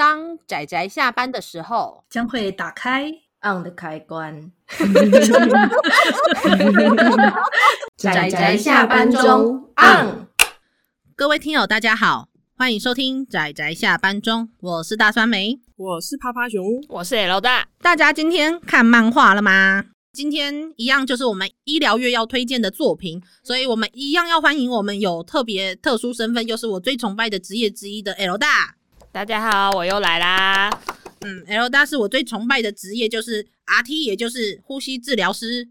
当仔仔下班的时候，将会打开 on 的开关。仔仔下班中 on。各位听友，大家好，欢迎收听仔仔下班中，我是大酸梅，我是趴趴熊，我是 L 大。大家今天看漫画了吗？今天一样就是我们医疗月要推荐的作品，所以我们一样要欢迎我们有特别特殊身份，又是我最崇拜的职业之一的 L 大。大家好，我又来啦。嗯，L 大是我最崇拜的职业，就是 RT，也就是呼吸治疗师。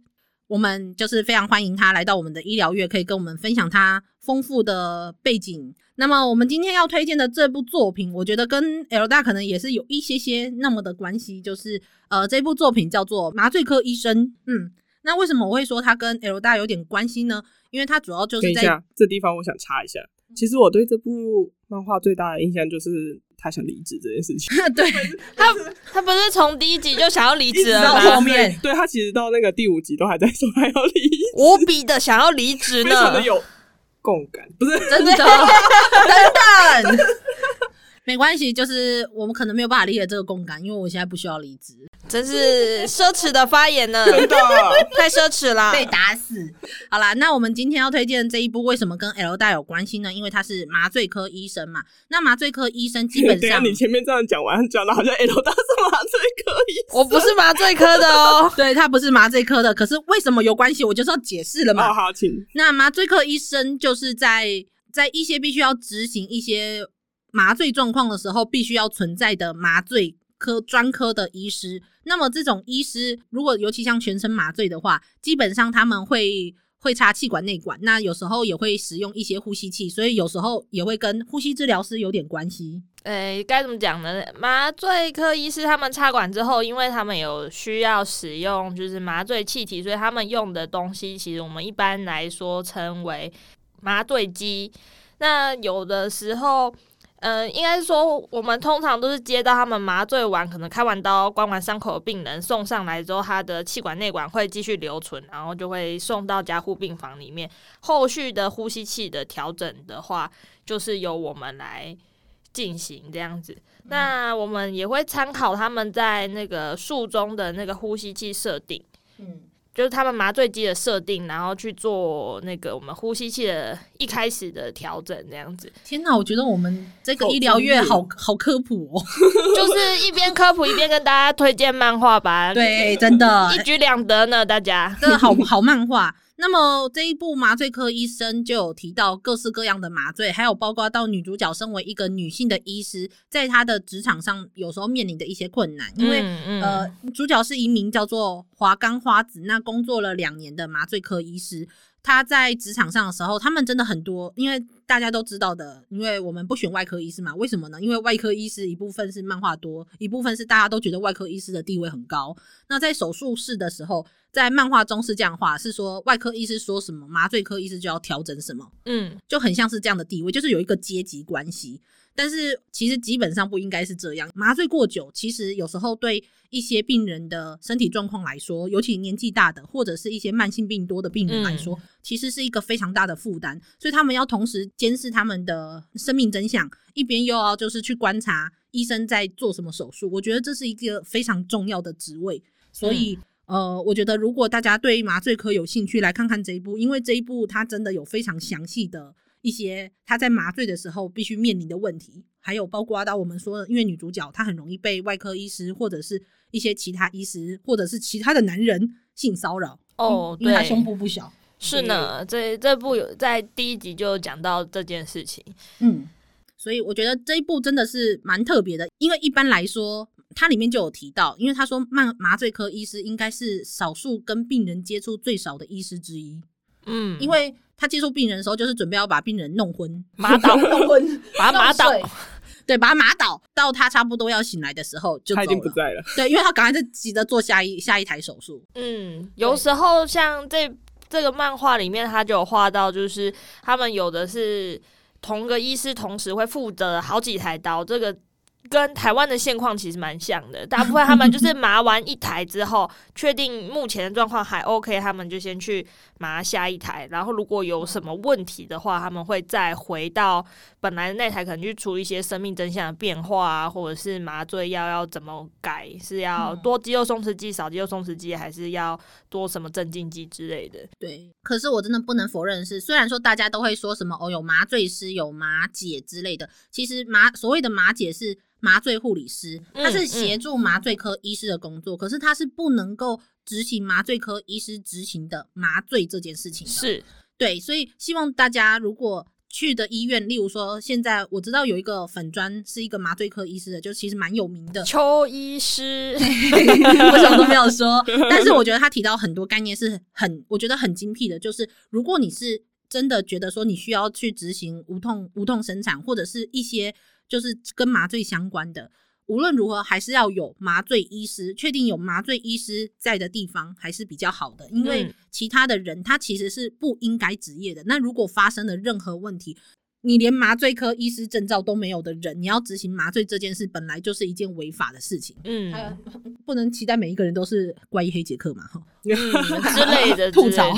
我们就是非常欢迎他来到我们的医疗月，可以跟我们分享他丰富的背景。那么，我们今天要推荐的这部作品，我觉得跟 L 大可能也是有一些些那么的关系，就是呃，这部作品叫做《麻醉科医生》。嗯，那为什么我会说它跟 L 大有点关系呢？因为它主要就是在这地方，我想插一下。其实我对这部漫画最大的印象就是。他想离职这件事情，对他，他不是从第一集就想要离职了吗？到后面，对他其实到那个第五集都还在说他要离，无比的想要离职呢，非常的有共感，不是真的，等等，没关系，就是我们可能没有办法理解这个共感，因为我现在不需要离职。真是奢侈的发言呢，真的太奢侈了，被打死。好啦，那我们今天要推荐这一部，为什么跟 L 大有关系呢？因为他是麻醉科医生嘛。那麻醉科医生基本上，你前面这样讲完，讲的好像 L 大是麻醉科医生，我不是麻醉科的哦。对，他不是麻醉科的，可是为什么有关系？我就是要解释了嘛。好好，请。那麻醉科医生就是在在一些必须要执行一些麻醉状况的时候，必须要存在的麻醉科专科的医师。那么这种医师，如果尤其像全身麻醉的话，基本上他们会会插气管内管，那有时候也会使用一些呼吸器，所以有时候也会跟呼吸治疗师有点关系。诶，该怎么讲呢？麻醉科医师他们插管之后，因为他们有需要使用就是麻醉气体，所以他们用的东西，其实我们一般来说称为麻醉机。那有的时候。嗯、应该说，我们通常都是接到他们麻醉完，可能开完刀、关完伤口的病人送上来之后，他的气管内管会继续留存，然后就会送到加护病房里面。后续的呼吸器的调整的话，就是由我们来进行这样子。那我们也会参考他们在那个术中的那个呼吸器设定。嗯。就是他们麻醉机的设定，然后去做那个我们呼吸器的一开始的调整，这样子。天哪，我觉得我们这个医疗院好好科普哦，就是一边科普一边跟大家推荐漫画吧。对，真的，一举两得呢，大家真的好好漫画。那么这一部麻醉科医生就有提到各式各样的麻醉，还有包括到女主角身为一个女性的医师，在她的职场上有时候面临的一些困难，因为、嗯嗯、呃，主角是一名叫做华冈花子，那工作了两年的麻醉科医师。他在职场上的时候，他们真的很多，因为大家都知道的，因为我们不选外科医师嘛，为什么呢？因为外科医师一部分是漫画多，一部分是大家都觉得外科医师的地位很高。那在手术室的时候，在漫画中是这样画，是说外科医师说什么，麻醉科医师就要调整什么，嗯，就很像是这样的地位，就是有一个阶级关系。但是其实基本上不应该是这样。麻醉过久，其实有时候对一些病人的身体状况来说，尤其年纪大的或者是一些慢性病多的病人来说，其实是一个非常大的负担。所以他们要同时监视他们的生命真相，一边又要就是去观察医生在做什么手术。我觉得这是一个非常重要的职位。所以，呃，我觉得如果大家对麻醉科有兴趣，来看看这一部，因为这一部它真的有非常详细的。一些他在麻醉的时候必须面临的问题，还有包括到我们说的，因为女主角她很容易被外科医师或者是一些其他医师或者是其他的男人性骚扰哦，因为她胸部不小。是呢，这这部有在第一集就讲到这件事情，嗯，所以我觉得这一部真的是蛮特别的，因为一般来说它里面就有提到，因为他说麻麻醉科医师应该是少数跟病人接触最少的医师之一，嗯，因为。他接触病人的时候，就是准备要把病人弄昏、麻倒、弄昏，把他麻倒，对，把他麻倒。到他差不多要醒来的时候，就他已经不在了。对，因为他赶快在急着做下一下一台手术。嗯，有时候像这这个漫画里面，他就有画到，就是他们有的是同个医师同时会负责好几台刀，这个跟台湾的现况其实蛮像的，大部分他们就是麻完一台之后，确定目前的状况还 OK，他们就先去麻下一台，然后如果有什么问题的话，他们会再回到本来的那台，可能去处理一些生命真相的变化啊，或者是麻醉药要怎么改，是要多肌肉松弛剂、少肌肉松弛剂，还是要多什么镇静剂之类的。对，可是我真的不能否认的是，虽然说大家都会说什么哦，有麻醉师、有麻姐之类的，其实麻所谓的麻姐是。麻醉护理师，他是协助麻醉科医师的工作，嗯嗯、可是他是不能够执行麻醉科医师执行的麻醉这件事情。是对，所以希望大家如果去的医院，例如说现在我知道有一个粉砖是一个麻醉科医师的，就其实蛮有名的邱医师，我什么都没有说，但是我觉得他提到很多概念是很，我觉得很精辟的，就是如果你是真的觉得说你需要去执行无痛无痛生产，或者是一些。就是跟麻醉相关的，无论如何还是要有麻醉医师，确定有麻醉医师在的地方还是比较好的，因为其他的人他其实是不应该执业的。那如果发生了任何问题，你连麻醉科医师证照都没有的人，你要执行麻醉这件事，本来就是一件违法的事情。嗯，不能期待每一个人都是怪医黑杰克嘛，哈、嗯，之类的 吐槽。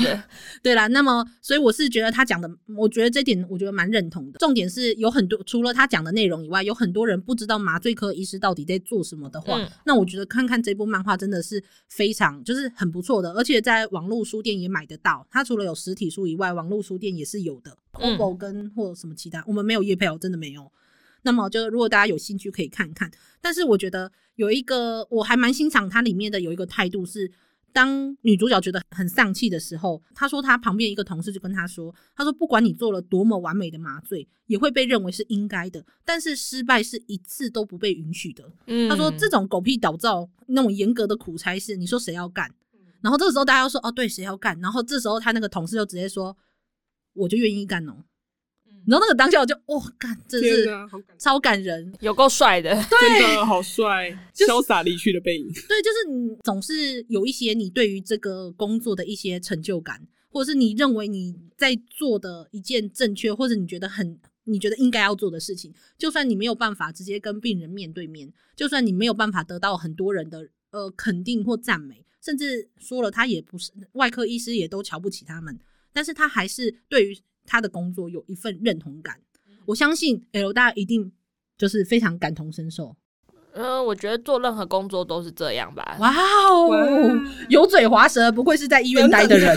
对啦，那么所以我是觉得他讲的，我觉得这点我觉得蛮认同的。重点是有很多除了他讲的内容以外，有很多人不知道麻醉科医师到底在做什么的话，嗯、那我觉得看看这部漫画真的是非常就是很不错的，而且在网络书店也买得到。它除了有实体书以外，网络书店也是有的。Kobo 跟或什么其他，我们没有叶配哦，真的没有。那么就如果大家有兴趣可以看看。但是我觉得有一个我还蛮欣赏它里面的有一个态度是，当女主角觉得很丧气的时候，她说她旁边一个同事就跟她说，她说不管你做了多么完美的麻醉，也会被认为是应该的，但是失败是一次都不被允许的。嗯，她说这种狗屁倒灶那种严格的苦差事，你说谁要干？然后这个时候大家又说哦对，谁要干？然后这时候他那个同事就直接说。我就愿意干哦，然后那个当下我就哇干，真是超感人，有够帅的，对，真的好帅，潇洒离去的背影。对，就是你总是有一些你对于这个工作的一些成就感，或者是你认为你在做的一件正确，或者你觉得很你觉得应该要做的事情，就算你没有办法直接跟病人面对面，就算你没有办法得到很多人的呃肯定或赞美，甚至说了他也不是外科医师，也都瞧不起他们。但是他还是对于他的工作有一份认同感，我相信 L 大一定就是非常感同身受。嗯，我觉得做任何工作都是这样吧。哇哦，油嘴滑舌，不愧是在医院待的人。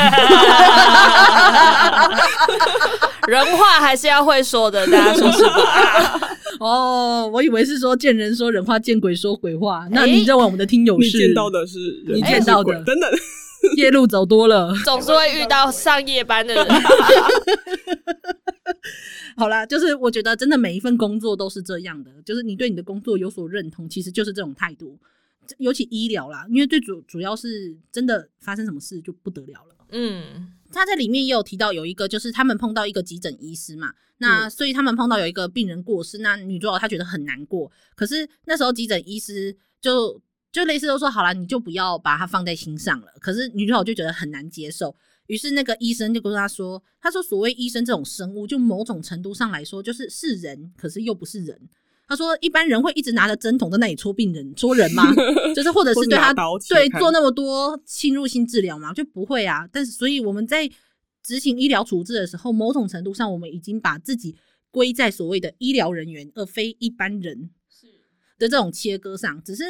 人话还是要会说的，大家说是吧？哦，我以为是说见人说人话，见鬼说鬼话。那你认为我们的听友是？你见到的是人，你见到的等等。夜路走多了，总是会遇到上夜班的人。好啦，就是我觉得真的每一份工作都是这样的，就是你对你的工作有所认同，其实就是这种态度。尤其医疗啦，因为最主主要是真的发生什么事就不得了了。嗯，他在里面也有提到有一个，就是他们碰到一个急诊医师嘛，那所以他们碰到有一个病人过世，那女主角她觉得很难过，可是那时候急诊医师就。就类似都说好了，你就不要把它放在心上了。可是女主角就觉得很难接受，于是那个医生就跟她说：“他说所谓医生这种生物，就某种程度上来说，就是是人，可是又不是人。他说一般人会一直拿着针筒在那里戳病人、戳人吗？就是或者是对他对做那么多侵入性治疗吗？就不会啊。但是所以我们在执行医疗处置的时候，某种程度上，我们已经把自己归在所谓的医疗人员，而非一般人是的这种切割上，只是。”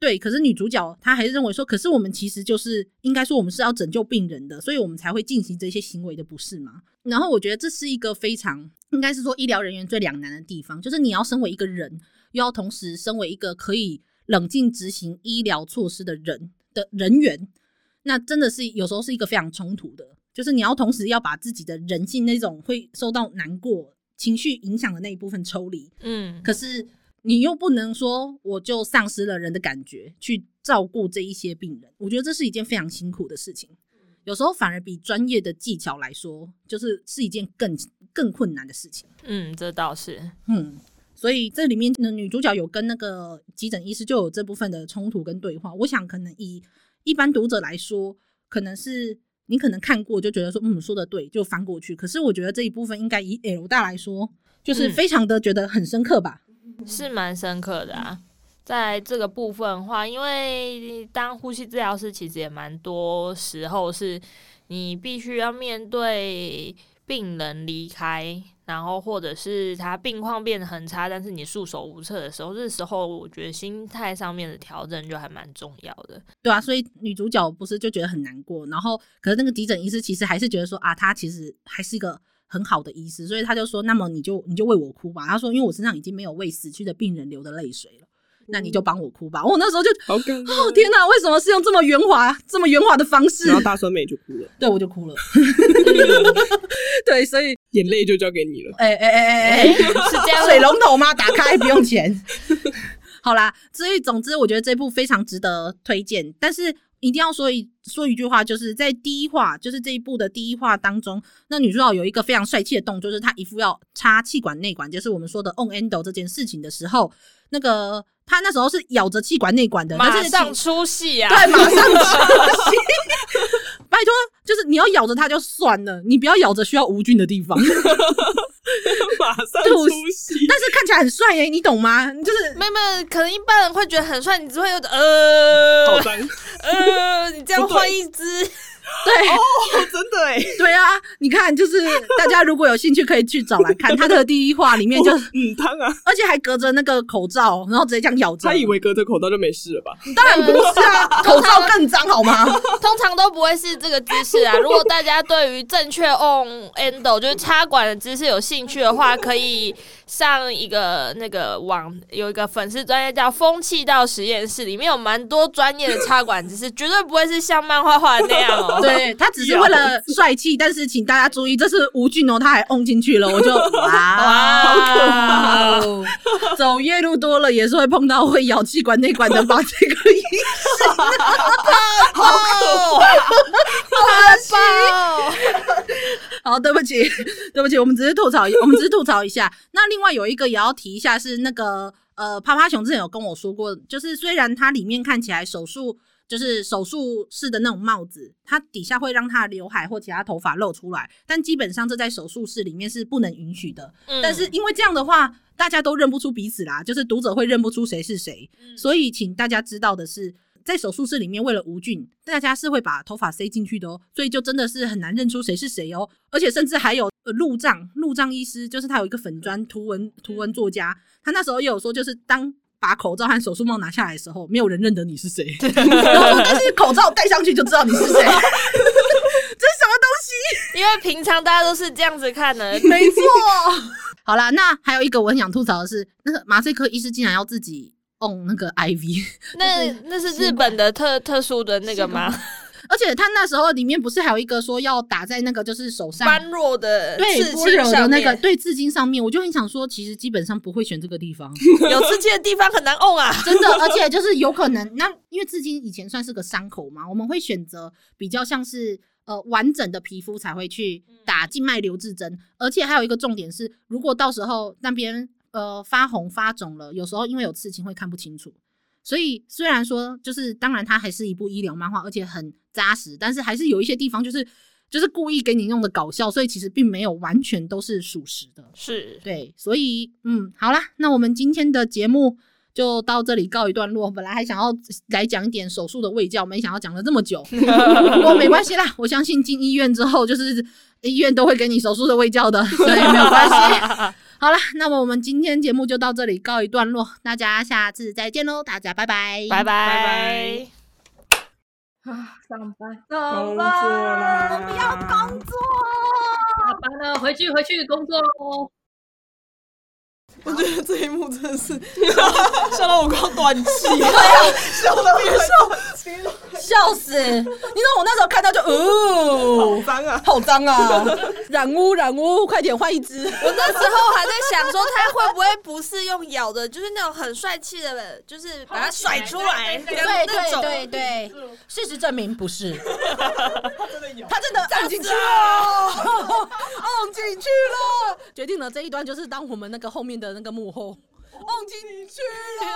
对，可是女主角她还是认为说，可是我们其实就是应该说我们是要拯救病人的，所以我们才会进行这些行为的，不是吗？然后我觉得这是一个非常应该是说医疗人员最两难的地方，就是你要身为一个人，又要同时身为一个可以冷静执行医疗措施的人的人员，那真的是有时候是一个非常冲突的，就是你要同时要把自己的人性那种会受到难过情绪影响的那一部分抽离，嗯，可是。你又不能说我就丧失了人的感觉去照顾这一些病人，我觉得这是一件非常辛苦的事情。有时候反而比专业的技巧来说，就是是一件更更困难的事情。嗯，这倒是。嗯，所以这里面的女主角有跟那个急诊医师就有这部分的冲突跟对话。我想可能以一般读者来说，可能是你可能看过就觉得说嗯说的对就翻过去。可是我觉得这一部分应该以 L 大来说，就是非常的觉得很深刻吧。是蛮深刻的啊。在这个部分的话，因为当呼吸治疗师，其实也蛮多时候是你必须要面对病人离开，然后或者是他病况变得很差，但是你束手无策的时候，这时候我觉得心态上面的调整就还蛮重要的。对啊，所以女主角不是就觉得很难过，然后可是那个急诊医师其实还是觉得说啊，他其实还是一个很好的医师，所以他就说，那么你就你就为我哭吧。他说，因为我身上已经没有为死去的病人流的泪水了。那你就帮我哭吧，我那时候就好感动哦天哪，为什么是用这么圆滑、这么圆滑的方式？然后大酸梅就哭了，对，我就哭了，对，所以眼泪就交给你了。哎哎哎哎哎，是这样，水龙头吗？打开不用钱。好啦，所以总之我觉得这部非常值得推荐，但是一定要说一说一句话，就是在第一话，就是这一部的第一话当中，那女主角有一个非常帅气的动作，就是她一副要插气管内管，就是我们说的 on endo 这件事情的时候，那个。她那时候是咬着气管内管的，马上出戏啊！对，马上出戏。拜托，就是你要咬着它就算了，你不要咬着需要无菌的地方。马上出戏，起来很帅耶，你懂吗？就是妹妹，可能一般人会觉得很帅，你只会有呃，好脏，呃，你这样换一只。对哦，真的哎，对啊，你看，就是大家如果有兴趣，可以去找来看他的第一话里面就 嗯汤啊，而且还隔着那个口罩，然后直接这样咬着。他以为隔着口罩就没事了吧？当然不是啊，口罩更脏好吗？通常都不会是这个姿势啊。如果大家对于正确 on endo 就是插管的姿势有兴趣的话，可以上一个那个网，有一个粉丝专业叫风气道实验室，里面有蛮多专业的插管姿势，绝对不会是像漫画画的那样哦。对，他只是为了帅气，但是请大家注意，这是吴俊哦，他还 嗡 进去了，我就哇，好可怕哦！走夜路多了也是会碰到会咬气管内管的把？这个医生，好可怕，好 好，对不起，对不起，我们只是吐槽，我们只是吐槽一下。那另外有一个也要提一下，是那个呃，趴趴熊之前有跟我说过，就是虽然它里面看起来手术。就是手术室的那种帽子，它底下会让他的刘海或其他头发露出来，但基本上这在手术室里面是不能允许的。嗯。但是因为这样的话，大家都认不出彼此啦，就是读者会认不出谁是谁。嗯。所以请大家知道的是，在手术室里面为了无菌，大家是会把头发塞进去的哦，所以就真的是很难认出谁是谁哦。而且甚至还有呃路障路障医师，就是他有一个粉砖图文图文作家，他那时候也有说，就是当。把口罩和手术帽拿下来的时候，没有人认得你是谁。然后说，但是口罩戴上去就知道你是谁。这是什么东西？因为平常大家都是这样子看的。没错。好啦，那还有一个我很想吐槽的是，那个麻醉科医师竟然要自己 on 那个 IV。那那是日本的特特殊的那个吗？而且他那时候里面不是还有一个说要打在那个就是手上般若的对般若的那个对刺青上面，我就很想说，其实基本上不会选这个地方，有刺青的地方很难 on 啊，真的。而且就是有可能，那因为刺青以前算是个伤口嘛，我们会选择比较像是呃完整的皮肤才会去打静脉留置针。而且还有一个重点是，如果到时候那边呃发红发肿了，有时候因为有刺青会看不清楚。所以虽然说，就是当然它还是一部医疗漫画，而且很扎实，但是还是有一些地方就是就是故意给你弄的搞笑，所以其实并没有完全都是属实的。是对，所以嗯，好啦，那我们今天的节目就到这里告一段落。本来还想要来讲一点手术的卫教，没想到讲了这么久，不过没关系啦，我相信进医院之后，就是医院都会给你手术的卫教的，所以没有关系。好了，那么我们今天节目就到这里告一段落，大家下次再见喽！大家拜拜，拜拜拜。啊，上班，上班，我们要工作，下班了，回去回去工作喽。我觉得这一幕真的是 笑到我快要断气，笑到别笑，笑死！你知道我那时候看到就，哦，好脏啊，好脏啊！染污染污，快点换一只！我那时候还在想说，他会不会不是用咬的，就是那种很帅气的，就是把它甩出来，对对对对。事实证明不是，他真的咬，他真的按进去了，按进去了，决定了这一段就是当我们那个后面的。那个幕后，忘记你去了。